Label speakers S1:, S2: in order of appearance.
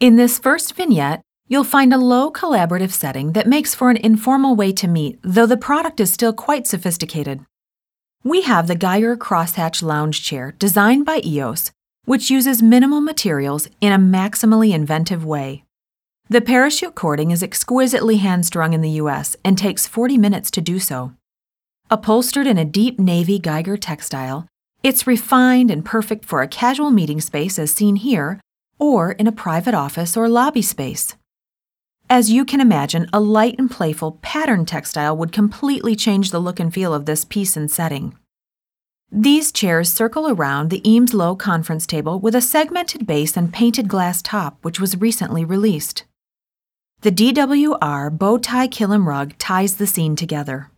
S1: In this first vignette, you'll find a low collaborative setting that makes for an informal way to meet, though the product is still quite sophisticated. We have the Geiger Crosshatch Lounge Chair designed by EOOS, which uses minimal materials in a maximally inventive way. The parachute cording is exquisitely hand strung in the US and takes 40 minutes to do so. Upholstered in a deep navy Geiger textile, it's refined and perfect for a casual meeting space as seen here, or in a private office or lobby space. As you can imagine, a light and playful pattern textile would completely change the look and feel of this piece and setting. These chairs circle around the Eames Low conference table with a segmented base and painted glass top, which was recently released. The DWR bow tie kilim rug ties the scene together.